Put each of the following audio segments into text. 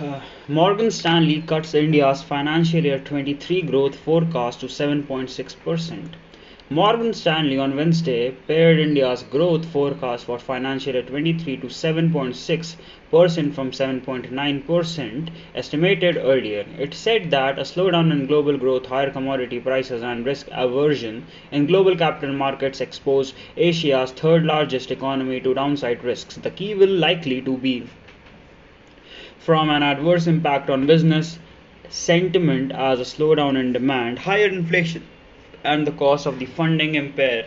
Uh, Morgan Stanley cuts India's financial year 23 growth forecast to 7.6%. Morgan Stanley on Wednesday pared India's growth forecast for financial year 23 to 7.6% from 7.9% estimated earlier. It said that a slowdown in global growth, higher commodity prices, and risk aversion in global capital markets exposed Asia's third largest economy to downside risks. The key will likely to be from an adverse impact on business sentiment as a slowdown in demand, higher inflation, and the cost of the funding impair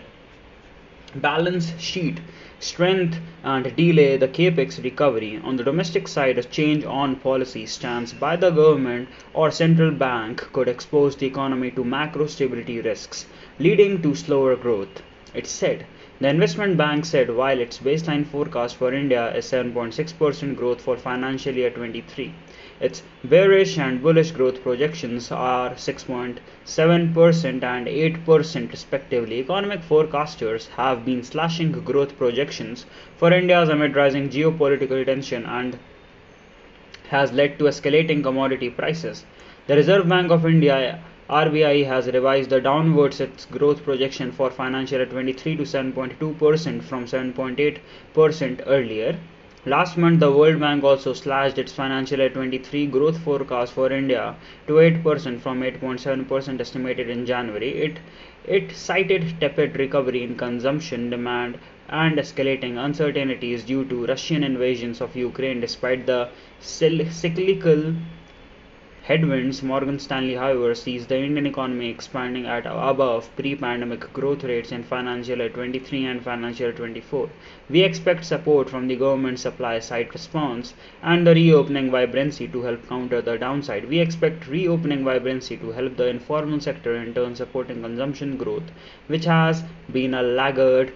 balance sheet strength and delay the capex recovery. On the domestic side, a change on policy stance by the government or central bank could expose the economy to macro stability risks, leading to slower growth. It said the investment bank said while its baseline forecast for India is 7.6% growth for financial year 23, its bearish and bullish growth projections are 6.7% and 8% respectively. Economic forecasters have been slashing growth projections for India amid rising geopolitical tension and has led to escalating commodity prices. The Reserve Bank of India RBI has revised the downwards its growth projection for financial year 23 to 7.2% from 7.8% earlier. Last month, the World Bank also slashed its financial year 23 growth forecast for India to 8% from 8.7% estimated in January. It, it cited tepid recovery in consumption demand and escalating uncertainties due to Russian invasions of Ukraine despite the cyclical headwinds, Morgan Stanley, however, sees the Indian economy expanding at above pre-pandemic growth rates in financial year 23 and financial year 24. We expect support from the government supply side response and the reopening vibrancy to help counter the downside. We expect reopening vibrancy to help the informal sector in turn supporting consumption growth, which has been a laggard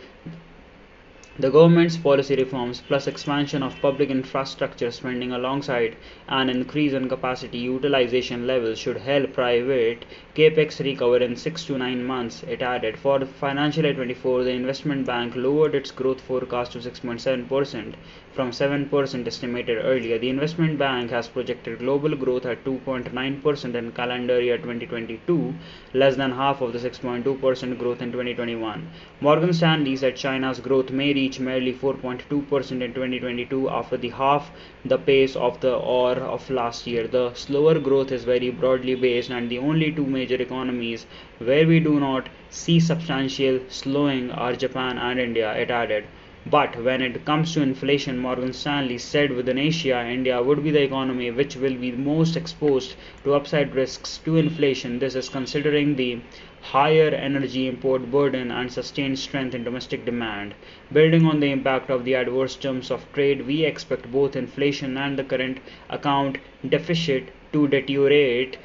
the government's policy reforms plus expansion of public infrastructure spending alongside an increase in capacity utilization levels should help private capex recover in 6 to 9 months, it added. For financial year 24, the investment bank lowered its growth forecast to 6.7% from 7% estimated earlier. The investment bank has projected global growth at 2.9% in calendar year 2022, less than half of the 6.2% growth in 2021. Morgan Stanley said China's growth may reach merely 4.2% in 2022 after the half the pace of the or of last year. The slower growth is very broadly based and the only two major economies where we do not see substantial slowing are Japan and India, it added. But when it comes to inflation, Morgan Stanley said within Asia, India would be the economy which will be most exposed to upside risks to inflation. This is considering the higher energy import burden and sustained strength in domestic demand. Building on the impact of the adverse terms of trade, we expect both inflation and the current account deficit to deteriorate.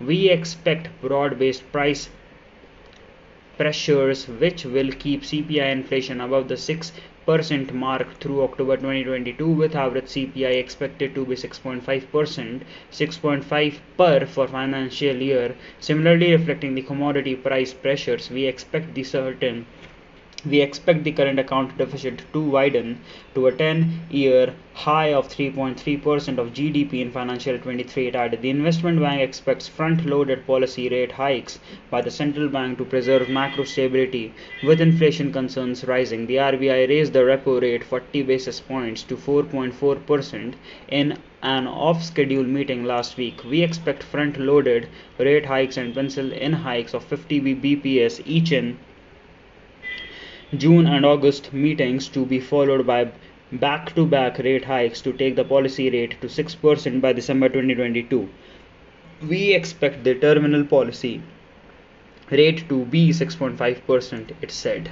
We expect broad based price pressures which will keep CPI inflation above the 6% mark through October 2022 with average CPI expected to be 6.5%, 6.5 per for financial year. Similarly reflecting the commodity price pressures, we expect the certain we expect the current account deficit to widen to a 10 year high of 3.3% of GDP in financial 23 it added the investment bank expects front loaded policy rate hikes by the central bank to preserve macro stability with inflation concerns rising the RBI raised the repo rate 40 basis points to 4.4% in an off schedule meeting last week. We expect front loaded rate hikes and pencil in hikes of 50 bps each in June and August meetings to be followed by back to back rate hikes to take the policy rate to 6% by December 2022. We expect the terminal policy rate to be 6.5%, it said.